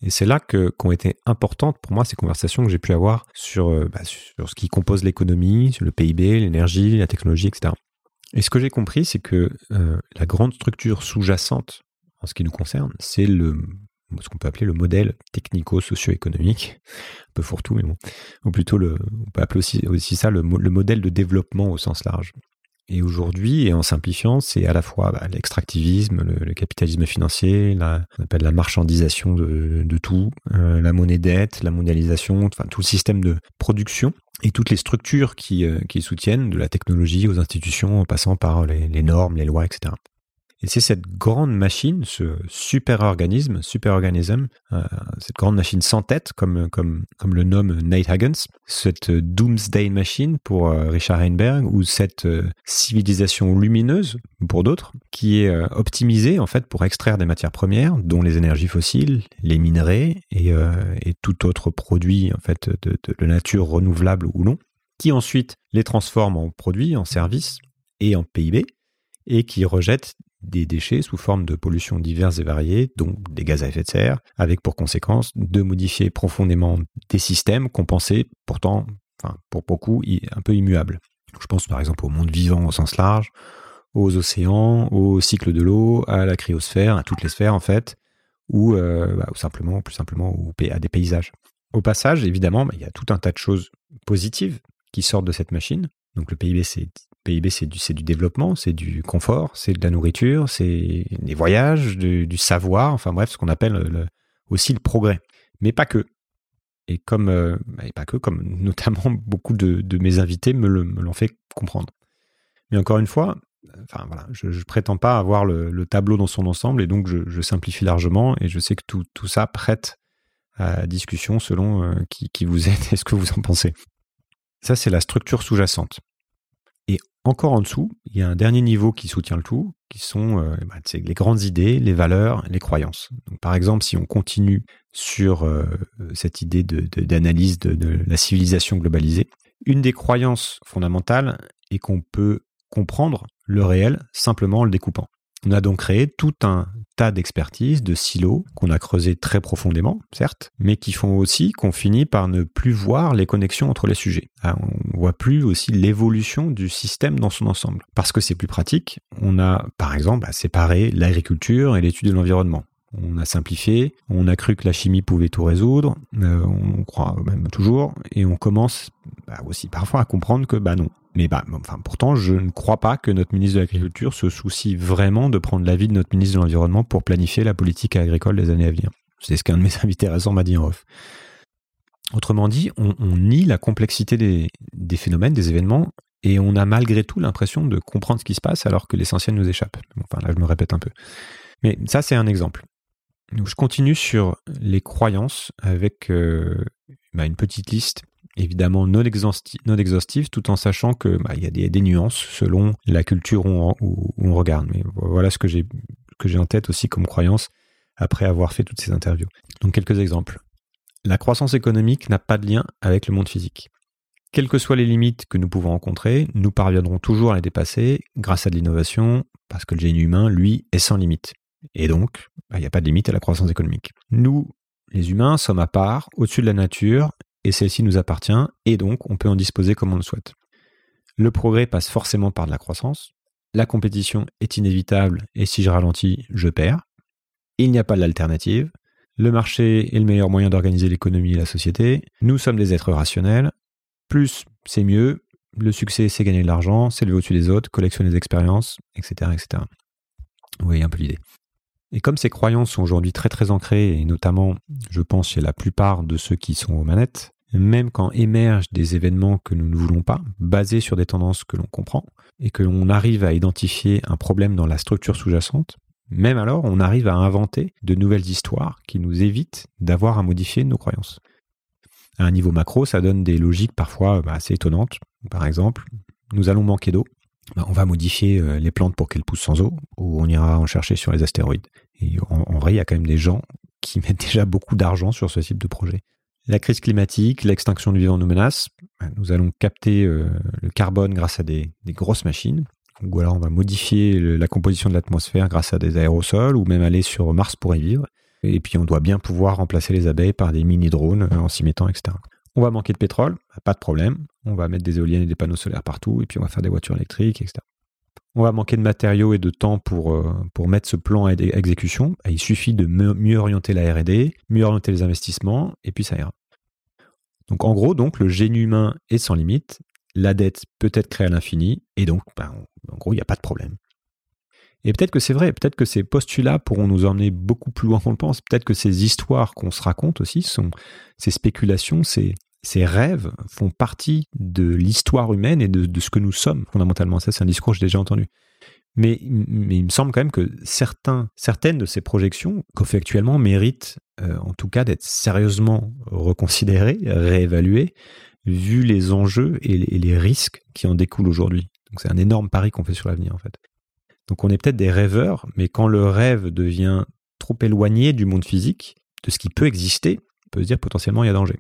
Et c'est là que qu'ont été importantes pour moi ces conversations que j'ai pu avoir sur, euh, bah, sur ce qui compose l'économie, sur le PIB, l'énergie, la technologie, etc. Et ce que j'ai compris, c'est que euh, la grande structure sous-jacente en ce qui nous concerne, c'est le ce qu'on peut appeler le modèle technico-socio-économique, un peu fourre-tout, mais bon, ou plutôt le, on peut appeler aussi, aussi ça le, le modèle de développement au sens large. Et aujourd'hui, en simplifiant, c'est à la fois bah, l'extractivisme, le, capitalisme financier, la, on appelle la marchandisation de, tout, euh, la monnaie dette, la mondialisation, enfin tout le système de production et toutes les structures qui, euh, soutiennent, de la technologie aux institutions, en passant par les normes, les lois, etc. Et c'est cette grande machine, ce super-organisme, super-organisme, euh, cette grande machine sans tête, comme, le nomme Nate Hagens, cette Doomsday Machine pour euh, Richard Heinberg, ou cette euh, civilisation lumineuse pour d'autres, qui est optimisée en fait pour extraire des matières premières, dont les énergies fossiles, les minerais et, tout autre produit en fait de, de nature renouvelable ou non, qui ensuite les transforme en produits, en services et en PIB, et qui rejette des déchets sous forme de pollutions diverses et variées, dont des gaz à effet de serre, avec pour conséquence de modifier profondément des systèmes qu'on pensait pourtant, enfin, pour beaucoup, un peu immuables. Je pense par exemple au monde vivant au sens large, aux océans, au cycle de l'eau, à la cryosphère, à toutes les sphères en fait, ou, euh, bah, simplement, plus simplement, à des paysages. Au passage, évidemment, bah, il y a tout un tas de choses positives qui sortent de cette machine. Donc le PIB, c'est PIB, c'est du, développement, c'est du confort, c'est de la nourriture, c'est des voyages, du, savoir, enfin bref, ce qu'on appelle aussi le progrès. Mais pas que. Et comme, euh, et pas que, comme notamment beaucoup de, mes invités me l'ont fait comprendre. Mais encore une fois, je, ne prétends pas avoir le, tableau dans son ensemble et donc je, simplifie largement et je sais que tout, ça prête à discussion selon euh, qui vous êtes et ce que vous en pensez. Ça, c'est la structure sous-jacente. Encore en dessous, il y a un dernier niveau qui soutient le tout, qui sont euh, bah, les grandes idées, les valeurs, les croyances. Par exemple, si on continue sur euh, cette idée d'analyse de, de, la civilisation globalisée, une des croyances fondamentales est qu'on peut comprendre le réel simplement en le découpant. On a donc créé tout un tas d'expertises, de silos qu'on a creusés très profondément, certes, mais qui font aussi qu'on finit par ne plus voir les connexions entre les sujets. Ah, on voit plus aussi l'évolution du système dans son ensemble. Parce que c'est plus pratique, on a par exemple séparé l'agriculture et l'étude de l'environnement. On a simplifié, on a cru que la chimie pouvait tout résoudre, euh, on croit même toujours, et on commence bah, aussi parfois à comprendre que bah non, mais bah, enfin, pourtant, je ne crois pas que notre ministre de l'Agriculture se soucie vraiment de prendre l'avis de notre ministre de l'Environnement pour planifier la politique agricole des années à venir. C'est ce qu'un de mes invités récents m'a dit en off. Autrement dit, on, nie la complexité des, phénomènes, des événements, et on a malgré tout l'impression de comprendre ce qui se passe alors que l'essentiel nous échappe. Enfin, là, je me répète un peu. Mais ça, c'est un exemple. Donc, je continue sur les croyances avec euh, bah, une petite liste évidemment non, exhaustive, tout en sachant que bah, il y a des, nuances selon la culture où on, regarde. Mais voilà ce que j'ai que j'ai en tête aussi comme croyance après avoir fait toutes ces interviews. Donc quelques exemples. La croissance économique n'a pas de lien avec le monde physique. Quelles que soient les limites que nous pouvons rencontrer, nous parviendrons toujours à les dépasser grâce à de l'innovation, parce que le génie humain, lui, est sans limite. Et donc, bah, il n'y a pas de limite à la croissance économique. Nous, les humains, sommes à part, au-dessus de la nature, et celle-ci nous appartient, et donc on peut en disposer comme on le souhaite. Le progrès passe forcément par de la croissance, la compétition est inévitable, et si je ralentis, je perds. Il n'y a pas d'alternative, le marché est le meilleur moyen d'organiser l'économie et la société, nous sommes des êtres rationnels, plus c'est mieux, le succès c'est gagner de l'argent, c'est lever au-dessus des autres, collectionner des expériences, etc. etc. Vous voyez un peu l'idée. Et comme ces croyances sont aujourd'hui très très ancrées, et notamment, je pense, chez la plupart de ceux qui sont aux manettes, même quand émergent des événements que nous ne voulons pas, basés sur des tendances que l'on comprend, et que l'on arrive à identifier un problème dans la structure sous-jacente, même alors, on arrive à inventer de nouvelles histoires qui nous évitent d'avoir à modifier nos croyances. À un niveau macro, ça donne des logiques parfois bah, assez étonnantes. Par exemple, nous allons manquer d'eau. Bah, on va modifier euh, les plantes pour qu'elles poussent sans eau, ou on ira en chercher sur les astéroïdes. Et en vrai, il y a quand même des gens qui mettent déjà beaucoup d'argent sur ce type de projet. La crise climatique, l'extinction du vivant nous menace. Nous allons capter euh, le carbone grâce à des, grosses machines. Ou alors on va modifier la composition de l'atmosphère grâce à des aérosols ou même aller sur Mars pour y vivre. Et puis on doit bien pouvoir remplacer les abeilles par des mini-drones euh, en s'y mettant, etc. On va manquer de pétrole, pas de problème. On va mettre des éoliennes et des panneaux solaires partout et puis on va faire des voitures électriques, etc. On va manquer de matériaux et de temps pour, euh, mettre ce plan à exécution. Il suffit de mieux orienter la R&D, mieux orienter les investissements, et puis ça ira. Donc en gros, donc le génie humain est sans limite, la dette peut être créée à l'infini, et donc ben, en gros, il n'y a pas de problème. Et peut-être que c'est vrai, peut-être que ces postulats pourront nous emmener beaucoup plus loin qu'on le pense, peut-être que ces histoires qu'on se raconte aussi, sont, ces spéculations, ces, ces rêves font partie de l'histoire humaine et de, ce que nous sommes fondamentalement. Ça, c'est un discours que j'ai déjà entendu. Mais, il me semble quand même que certains, certaines de ces projections qu'on fait actuellement méritent euh, en tout cas d'être sérieusement reconsidérées, réévaluées, vu les enjeux et les, et les risques qui en découlent aujourd'hui. Donc c'est un énorme pari qu'on fait sur l'avenir en fait. Donc on est peut-être des rêveurs, mais quand le rêve devient trop éloigné du monde physique, de ce qui peut exister, on peut se dire potentiellement il y a danger.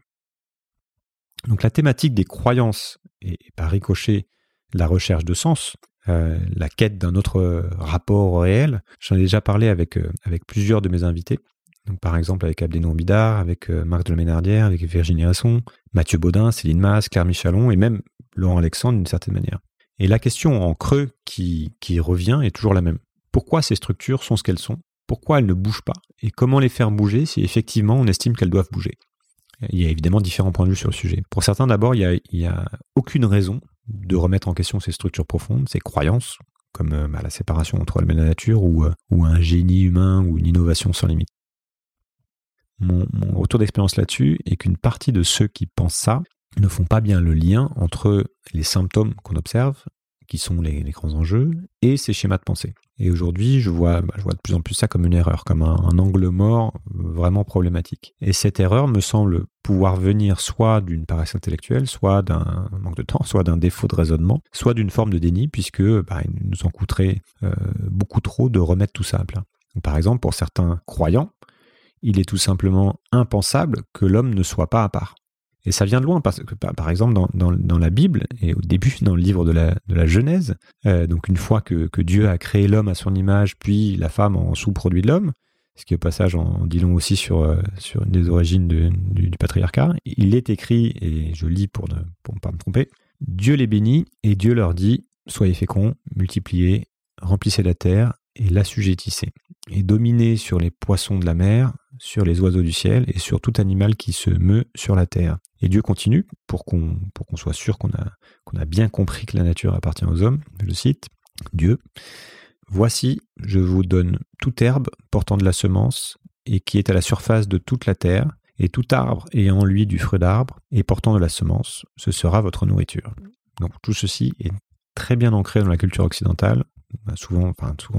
Donc la thématique des croyances et, par ricochet la recherche de sens, euh, la quête d'un autre rapport au réel, j'en ai déjà parlé avec, euh, plusieurs de mes invités. Par exemple avec Abdenon Bidard, avec euh, Marc de la Ménardière, avec Virginie Rasson, Mathieu Baudin, Céline Maas, Claire Michalon et même Laurent Alexandre d'une certaine manière. Et la question en creux qui, qui revient est toujours la même. Pourquoi ces structures sont ce qu'elles sont? Pourquoi elles ne bougent pas? Et comment les faire bouger si effectivement on estime qu'elles doivent bouger? Il y a évidemment différents points de vue sur le sujet. Pour certains, d'abord, il n'y a, aucune raison de remettre en question ses structures profondes, ses croyances, comme euh, bah, la séparation entre l'homme et la nature, euh, ou un génie humain, ou une innovation sans limite. Mon, retour d'expérience là-dessus est qu'une partie de ceux qui pensent ça ne font pas bien le lien entre les symptômes qu'on observe, qui sont les, grands enjeux, et ces schémas de pensée. Et aujourd'hui, je vois, bah, je de plus en plus ça comme une erreur, comme un, angle mort vraiment problématique. Et cette erreur me semble pouvoir venir soit d'une paresse intellectuelle, soit d'un manque de temps, soit d'un défaut de raisonnement, soit d'une forme de déni, puisque bah, nous en coûterait euh, beaucoup trop de remettre tout ça à plat. par exemple, pour certains croyants, il est tout simplement impensable que l'homme ne soit pas à part. Et ça vient de loin, parce que par exemple dans, la Bible, et au début dans le livre de la, Genèse, euh, donc une fois que, Dieu a créé l'homme à son image, puis la femme en sous-produit de l'homme, ce qui au passage en dit long aussi sur, euh, une des origines du, patriarcat, il est écrit, et je lis pour ne, pour ne pas me tromper, Dieu les bénit, et Dieu leur dit, soyez féconds, multipliez, remplissez la terre, et l'assujettissez, et dominez sur les poissons de la mer, sur les oiseaux du ciel et sur tout animal qui se meut sur la terre. Et Dieu continue, pour qu'on soit sûr qu'on a, bien compris que la nature appartient aux hommes, je cite, Dieu, Voici, je vous donne toute herbe portant de la semence et qui est à la surface de toute la terre, et tout arbre ayant en lui du fruit d'arbre et portant de la semence, ce sera votre nourriture. Donc tout ceci est très bien ancré dans la culture occidentale, souvent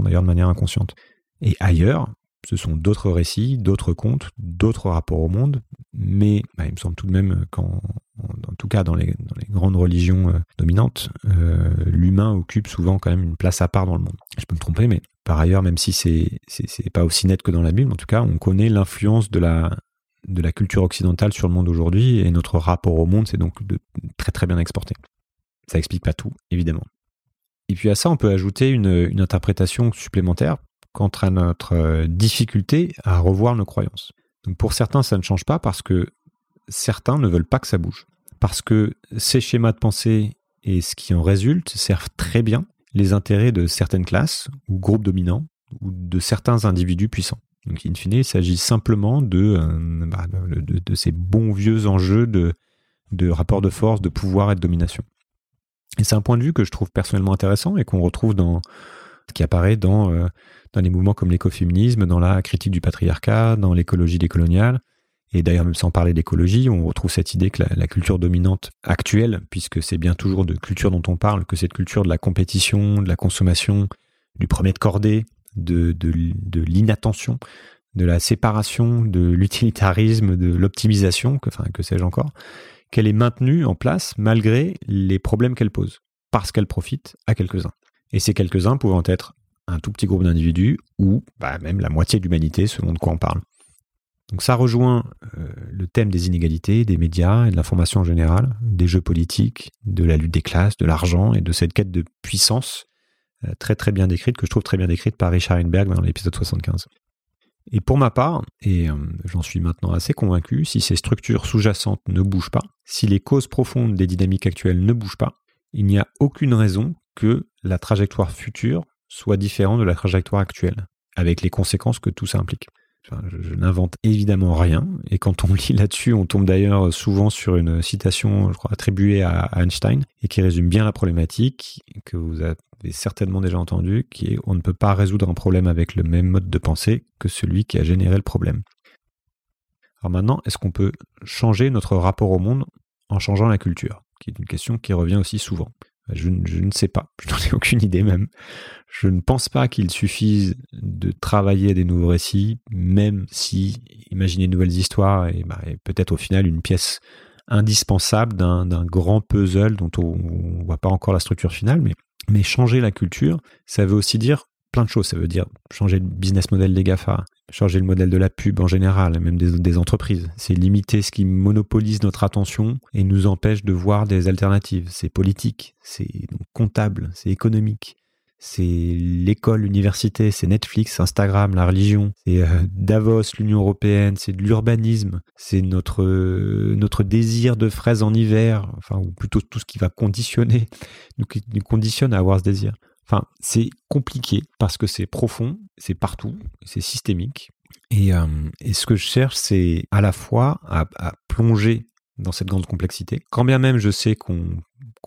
d'ailleurs de manière inconsciente. Et ailleurs, ce sont d'autres récits, d'autres contes, d'autres rapports au monde, mais bah, il me semble tout de même qu'en en tout cas dans les, grandes religions euh, dominantes, euh, l'humain occupe souvent quand même une place à part dans le monde. Je peux me tromper, mais par ailleurs, même si c'est c'est pas aussi net que dans la Bible, en tout cas, on connaît l'influence de la de la culture occidentale sur le monde aujourd'hui et notre rapport au monde, c'est donc très très bien exporté. Ça explique pas tout, évidemment. Et puis à ça, on peut ajouter une, une interprétation supplémentaire quant à notre euh, difficulté à revoir nos croyances. Donc pour certains, ça ne change pas parce que certains ne veulent pas que ça bouge. Parce que ces schémas de pensée et ce qui en résulte servent très bien les intérêts de certaines classes ou groupes dominants ou de certains individus puissants. Donc, in fine, il s'agit simplement de, euh, bah, de, ces bons vieux enjeux de, de rapport de force, de pouvoir et de domination. Et c'est un point de vue que je trouve personnellement intéressant et qu'on retrouve dans, qui apparaît dans, euh, dans les mouvements comme l'écoféminisme, dans la critique du patriarcat, dans l'écologie décoloniale. Et d'ailleurs, même sans parler d'écologie, on retrouve cette idée que la, culture dominante actuelle, puisque c'est bien toujours de culture dont on parle, que cette culture de la compétition, de la consommation, du premier de cordée, de, de, de l'inattention, de la séparation, de l'utilitarisme, de l'optimisation, que, enfin, que sais-je encore, qu'elle est maintenue en place malgré les problèmes qu'elle pose, parce qu'elle profite à quelques-uns. Et ces quelques-uns pouvant être un tout petit groupe d'individus ou bah, même la moitié de l'humanité selon de quoi on parle. Donc ça rejoint euh, le thème des inégalités, des médias et de l'information en général, des jeux politiques, de la lutte des classes, de l'argent et de cette quête de puissance euh, très très bien décrite, que je trouve très bien décrite par Richard Heinberg dans l'épisode 75. Et pour ma part, et euh, j'en suis maintenant assez convaincu, si ces structures sous-jacentes ne bougent pas, si les causes profondes des dynamiques actuelles ne bougent pas, il n'y a aucune raison que la trajectoire future soit différente de la trajectoire actuelle, avec les conséquences que tout ça implique. je, n'invente évidemment rien, et quand on lit là-dessus, on tombe d'ailleurs souvent sur une citation, je crois, attribuée à Einstein, et qui résume bien la problématique, que vous avez certainement déjà entendu, qui est on ne peut pas résoudre un problème avec le même mode de pensée que celui qui a généré le problème. Alors maintenant, est-ce qu'on peut changer notre rapport au monde en changeant la culture? Qui est une question qui revient aussi souvent. Je, ne sais pas, je n'en ai aucune idée même. Je ne pense pas qu'il suffise de travailler des nouveaux récits, même si imaginer de nouvelles histoires est, bah, peut-être au final une pièce indispensable d'un grand puzzle dont on ne voit pas encore la structure finale, mais changer la culture, ça veut aussi dire plein de choses. Ça veut dire changer le business model des GAFA, changer le modèle de la pub en général, même des, entreprises. C'est limiter ce qui monopolise notre attention et nous empêche de voir des alternatives. C'est politique, c'est comptable, c'est économique. C'est l'école, l'université, c'est Netflix, Instagram, la religion, c'est euh, Davos, l'Union européenne, c'est de l'urbanisme, c'est notre, notre désir de fraises en hiver, enfin, ou plutôt tout ce qui va conditionner, nous, nous conditionne à avoir ce désir. Enfin, c'est compliqué parce que c'est profond, c'est partout, c'est systémique. Et, euh, ce que je cherche, c'est à la fois à, plonger dans cette grande complexité. Quand bien même je sais qu'on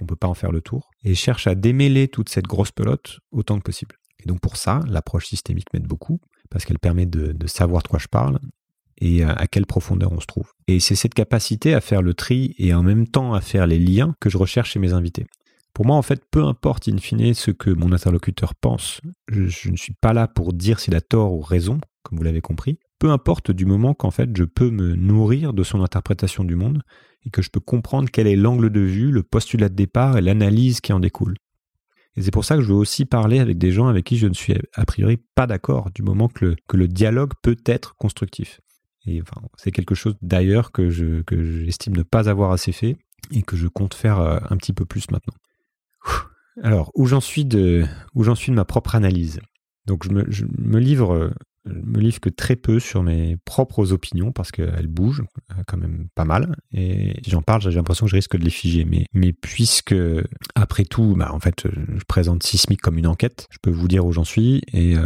ne peut pas en faire le tour, et cherche à démêler toute cette grosse pelote autant que possible. Et donc pour ça, l'approche systémique m'aide beaucoup, parce qu'elle permet de, savoir de quoi je parle et à, quelle profondeur on se trouve. Et c'est cette capacité à faire le tri et en même temps à faire les liens que je recherche chez mes invités. Pour moi, en fait, peu importe in fine ce que mon interlocuteur pense, je, ne suis pas là pour dire s'il a tort ou raison, comme vous l'avez compris. Peu importe du moment qu'en fait je peux me nourrir de son interprétation du monde et que je peux comprendre quel est l'angle de vue, le postulat de départ et l'analyse qui en découle. Et c'est pour ça que je veux aussi parler avec des gens avec qui je ne suis a priori pas d'accord, du moment que le, que le dialogue peut être constructif. Et enfin, c'est quelque chose d'ailleurs que je que j'estime ne pas avoir assez fait et que je compte faire euh, un petit peu plus maintenant. Alors, où j'en suis de où j'en suis de ma propre analyse. Donc je me, je me livre me livre que très peu sur mes propres opinions parce qu'elles bougent euh, quand même pas mal. Et si j'en parle, j'ai l'impression que je risque de les figer. Mais, puisque, après tout, bah, en fait, je présente Sismic comme une enquête, je peux vous dire où j'en suis. Et, euh,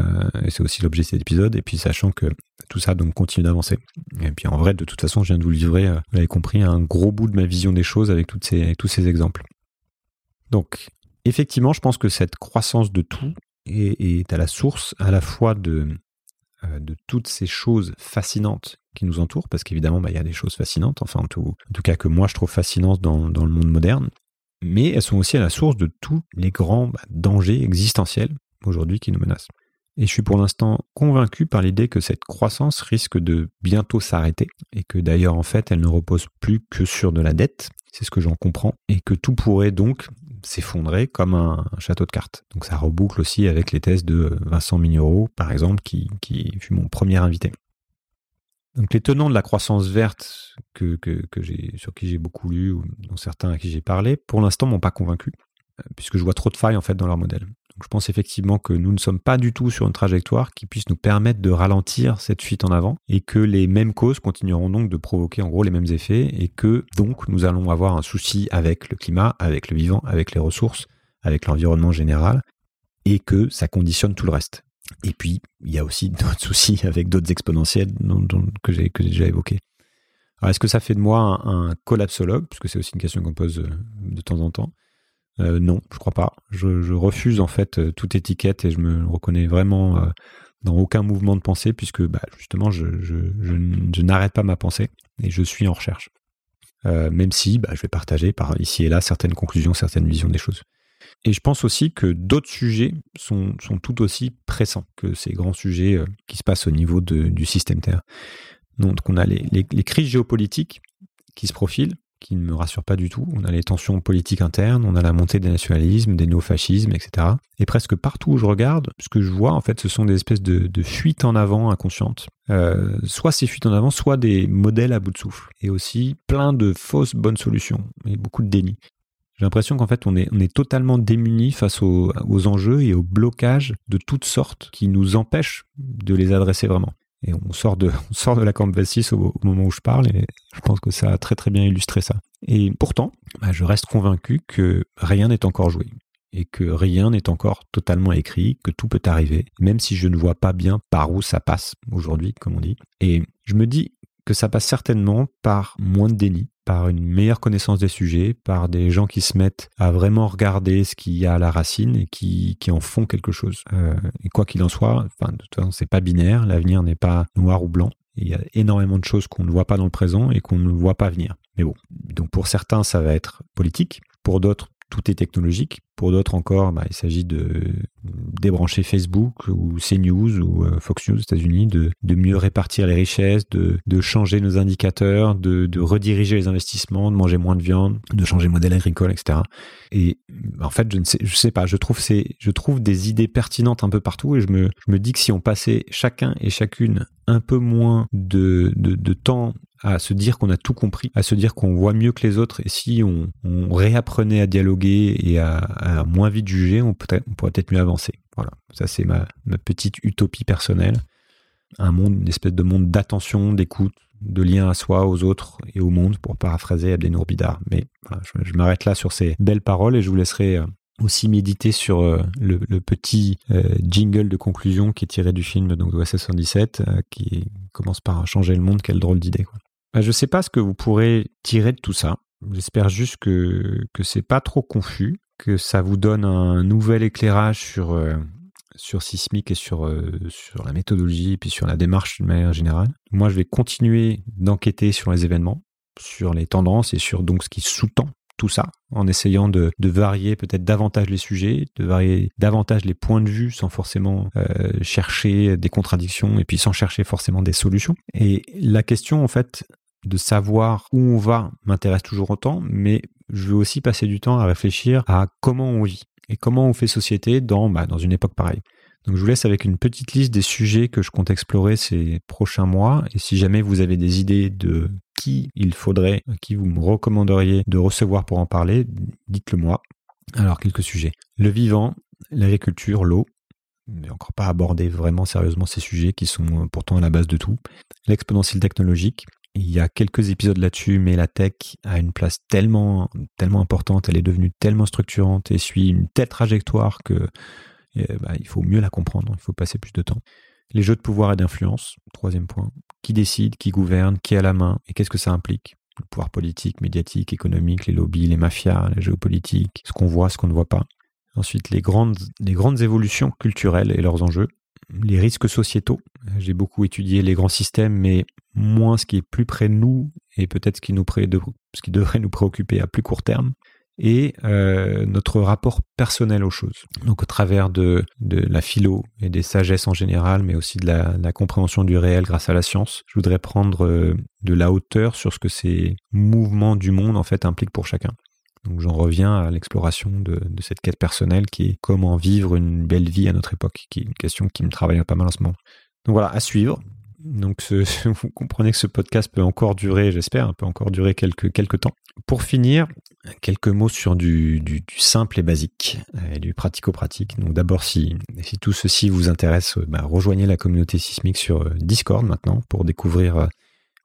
c'est aussi l'objet de cet épisode. Et puis, sachant que tout ça donc continue d'avancer. Et puis, en vrai, de toute façon, je viens de vous livrer, euh, vous l'avez compris, un gros bout de ma vision des choses avec toutes ces, tous ces exemples. Donc, effectivement, je pense que cette croissance de tout est à la source à la fois de euh, de toutes ces choses fascinantes qui nous entourent, parce qu'évidemment, bah, il y a des choses fascinantes, enfin en tout, cas que moi je trouve fascinantes dans, le monde moderne, mais elles sont aussi à la source de tous les grands bah, dangers existentiels aujourd'hui qui nous menacent. Et je suis pour l'instant convaincu par l'idée que cette croissance risque de bientôt s'arrêter, et que d'ailleurs en fait elle ne repose plus que sur de la dette, c'est ce que j'en comprends, et que tout pourrait donc s'effondrer comme un, château de cartes. Donc ça reboucle aussi avec les thèses de Vincent Mignereau, par exemple, qui, fut mon premier invité. Donc les tenants de la croissance verte que, que, sur qui j'ai beaucoup lu, ou dont certains à qui j'ai parlé, pour l'instant m'ont pas convaincu, euh, puisque je vois trop de failles en fait dans leur modèle je pense effectivement que nous ne sommes pas du tout sur une trajectoire qui puisse nous permettre de ralentir cette fuite en avant et que les mêmes causes continueront donc de provoquer en gros les mêmes effets et que donc nous allons avoir un souci avec le climat, avec le vivant, avec les ressources, avec l'environnement général et que ça conditionne tout le reste. Et puis, il y a aussi d'autres soucis avec d'autres exponentiels que j'ai déjà évoqués. Alors, est-ce que ça fait de moi un, un collapsologue, puisque c'est aussi une question qu'on pose euh, de temps en temps? Euh, non, je crois pas. Je, refuse en fait euh, toute étiquette et je me reconnais vraiment euh, dans aucun mouvement de pensée puisque bah, justement je, n'arrête pas ma pensée et je suis en recherche. même si bah, je vais partager par ici et là certaines conclusions, certaines visions des choses. Et je pense aussi que d'autres sujets sont, tout aussi pressants que ces grands sujets qui se passent au niveau du système Terre. Donc on a les crises géopolitiques qui se profilent, qui ne me rassure pas du tout. On a les tensions politiques internes, on a la montée des nationalismes, des néofascismes, etc. Et presque partout où je regarde, ce que je vois, en fait, ce sont des espèces de, fuites en avant inconscientes. Euh, soit ces fuites en avant, soit des modèles à bout de souffle. Et aussi plein de fausses bonnes solutions et beaucoup de déni. J'ai l'impression qu'en fait, on est, totalement démuni face aux enjeux et aux blocages de toutes sortes qui nous empêchent de les adresser vraiment. Et on sort de, on sort de la Canvas 6 au, moment où je parle et je pense que ça a très très bien illustré ça. Et pourtant, bah, je reste convaincu que rien n'est encore joué et que rien n'est encore totalement écrit, que tout peut arriver, même si je ne vois pas bien par où ça passe aujourd'hui, comme on dit. Et je me dis que ça passe certainement par moins de déni, par une meilleure connaissance des sujets, par des gens qui se mettent à vraiment regarder ce qu'il y a à la racine et qui, qui en font quelque chose. Euh, et quoi qu'il en soit, enfin, de toute façon, c'est pas binaire, l'avenir n'est pas noir ou blanc. Il y a énormément de choses qu'on ne voit pas dans le présent et qu'on ne voit pas venir. Mais bon, donc pour certains, ça va être politique. Pour d'autres, tout est technologique. Pour d'autres encore, bah, il s'agit de débrancher Facebook ou CNews ou euh, Fox News aux États-Unis, de, mieux répartir les richesses, de, changer nos indicateurs, de, rediriger les investissements, de manger moins de viande, de changer le modèle agricole, etc. Et en fait, je ne sais, je sais pas, je trouve, je trouve des idées pertinentes un peu partout et je me, je me dis que si on passait chacun et chacune un peu moins de, de temps à se dire qu'on a tout compris, à se dire qu'on voit mieux que les autres. Et si on, réapprenait à dialoguer et à, moins vite juger, on, pourrait peut-être mieux avancer. Voilà, ça c'est ma, petite utopie personnelle. Un monde, une espèce de monde d'attention, d'écoute, de lien à soi, aux autres et au monde, pour paraphraser Abdenour Bidar. Mais voilà, je, m'arrête là sur ces belles paroles et je vous laisserai euh, aussi méditer sur euh, le, petit euh, jingle de conclusion qui est tiré du film donc de 77 qui commence par changer le monde. Quelle drôle d'idée. Quoi. Bah, je ne sais pas ce que vous pourrez tirer de tout ça. J'espère juste que, que c'est pas trop confus, que ça vous donne un nouvel éclairage sur, euh, sur Sismic et sur, euh, sur la méthodologie et puis sur la démarche de manière générale. Moi, je vais continuer d'enquêter sur les événements, sur les tendances et sur donc ce qui sous-tend tout ça, en essayant de, de varier peut-être davantage les sujets, de varier davantage les points de vue sans forcément euh, chercher des contradictions et puis sans chercher forcément des solutions. Et la question en fait de savoir où on va m'intéresse toujours autant, mais je veux aussi passer du temps à réfléchir à comment on vit et comment on fait société dans, bah, dans une époque pareille. Donc je vous laisse avec une petite liste des sujets que je compte explorer ces prochains mois. Et si jamais vous avez des idées de qui il faudrait, qui vous me recommanderiez de recevoir pour en parler, dites-le moi. Alors quelques sujets. Le vivant, l'agriculture, l'eau. Mais encore pas abordé vraiment sérieusement ces sujets qui sont pourtant à la base de tout. L'exponentiel technologique, il y a quelques épisodes là-dessus, mais la tech a une place tellement, importante, elle est devenue tellement structurante et suit une telle trajectoire que bah, il faut mieux la comprendre, il faut passer plus de temps. Les jeux de pouvoir et d'influence, troisième point. Qui décide, qui gouverne, qui a la main et qu'est-ce que ça implique? Le pouvoir politique, médiatique, économique, les lobbies, les mafias, la géopolitique, ce qu'on voit, ce qu'on ne voit pas. Ensuite, les grandes, les grandes évolutions culturelles et leurs enjeux les risques sociétaux. J'ai beaucoup étudié les grands systèmes, mais moins ce qui est plus près de nous et peut-être ce qui, nous ce qui devrait nous préoccuper à plus court terme et euh, notre rapport personnel aux choses. Donc au travers de, de, la philo et des sagesses en général, mais aussi de la, la compréhension du réel grâce à la science, je voudrais prendre euh, de la hauteur sur ce que ces mouvements du monde en fait impliquent pour chacun. Donc j'en reviens à l'exploration de, cette quête personnelle qui est comment vivre une belle vie à notre époque, qui est une question qui me travaille pas mal en ce moment. Donc voilà, à suivre. Donc vous comprenez que ce podcast peut encore durer, j'espère, peut encore durer quelques, quelques temps. Pour finir, quelques mots sur du, du, simple et basique et du pratico-pratique. Donc d'abord, si, si tout ceci vous intéresse, bah, rejoignez la communauté sismique sur euh, Discord maintenant pour découvrir euh,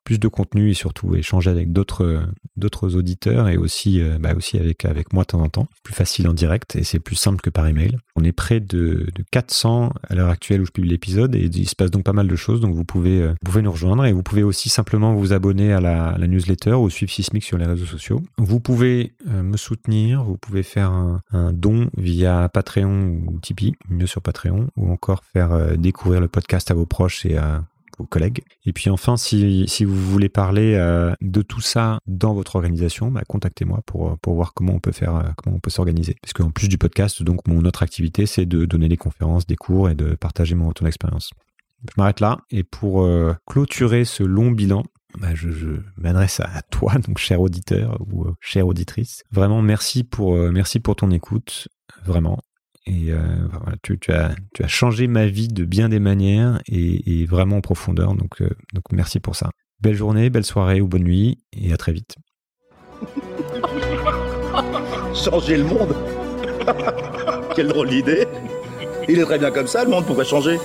plus de contenu et surtout échanger avec d'autres d'autres auditeurs et aussi euh, bah aussi avec moi de temps en temps. Plus facile en direct et c'est plus simple que par email. On est près de, de 400 à l'heure actuelle où je publie l'épisode et il se passe donc pas mal de choses. Donc vous pouvez euh, vous pouvez nous rejoindre et vous pouvez aussi simplement vous abonner à la, newsletter ou suivre Sismic sur les réseaux sociaux. Vous pouvez euh, me soutenir, vous pouvez faire un, don via Patreon ou Tipeee, mieux sur Patreon, ou encore faire découvrir le podcast à vos proches et à vos collègues. Et puis enfin, si, si vous voulez parler euh, de tout ça dans votre organisation, bah, contactez-moi pour, pour voir comment on peut faire, euh, comment on peut s'organiser. Parce qu'en plus du podcast, donc mon autre activité, c'est de donner des conférences, des cours et de partager mon retour d'expérience. Je m'arrête là et pour euh, clôturer ce long bilan, bah, je, je m'adresse à toi, donc cher auditeur ou chère auditrice. Vraiment, merci pour, merci pour ton écoute. Vraiment, et euh, tu, as, tu as changé ma vie de bien des manières et, vraiment en profondeur. Donc, euh, donc merci pour ça. Belle journée, belle soirée ou bonne nuit et à très vite. changer le monde Quelle drôle d'idée Il est très bien comme ça, le monde, pourrait changer?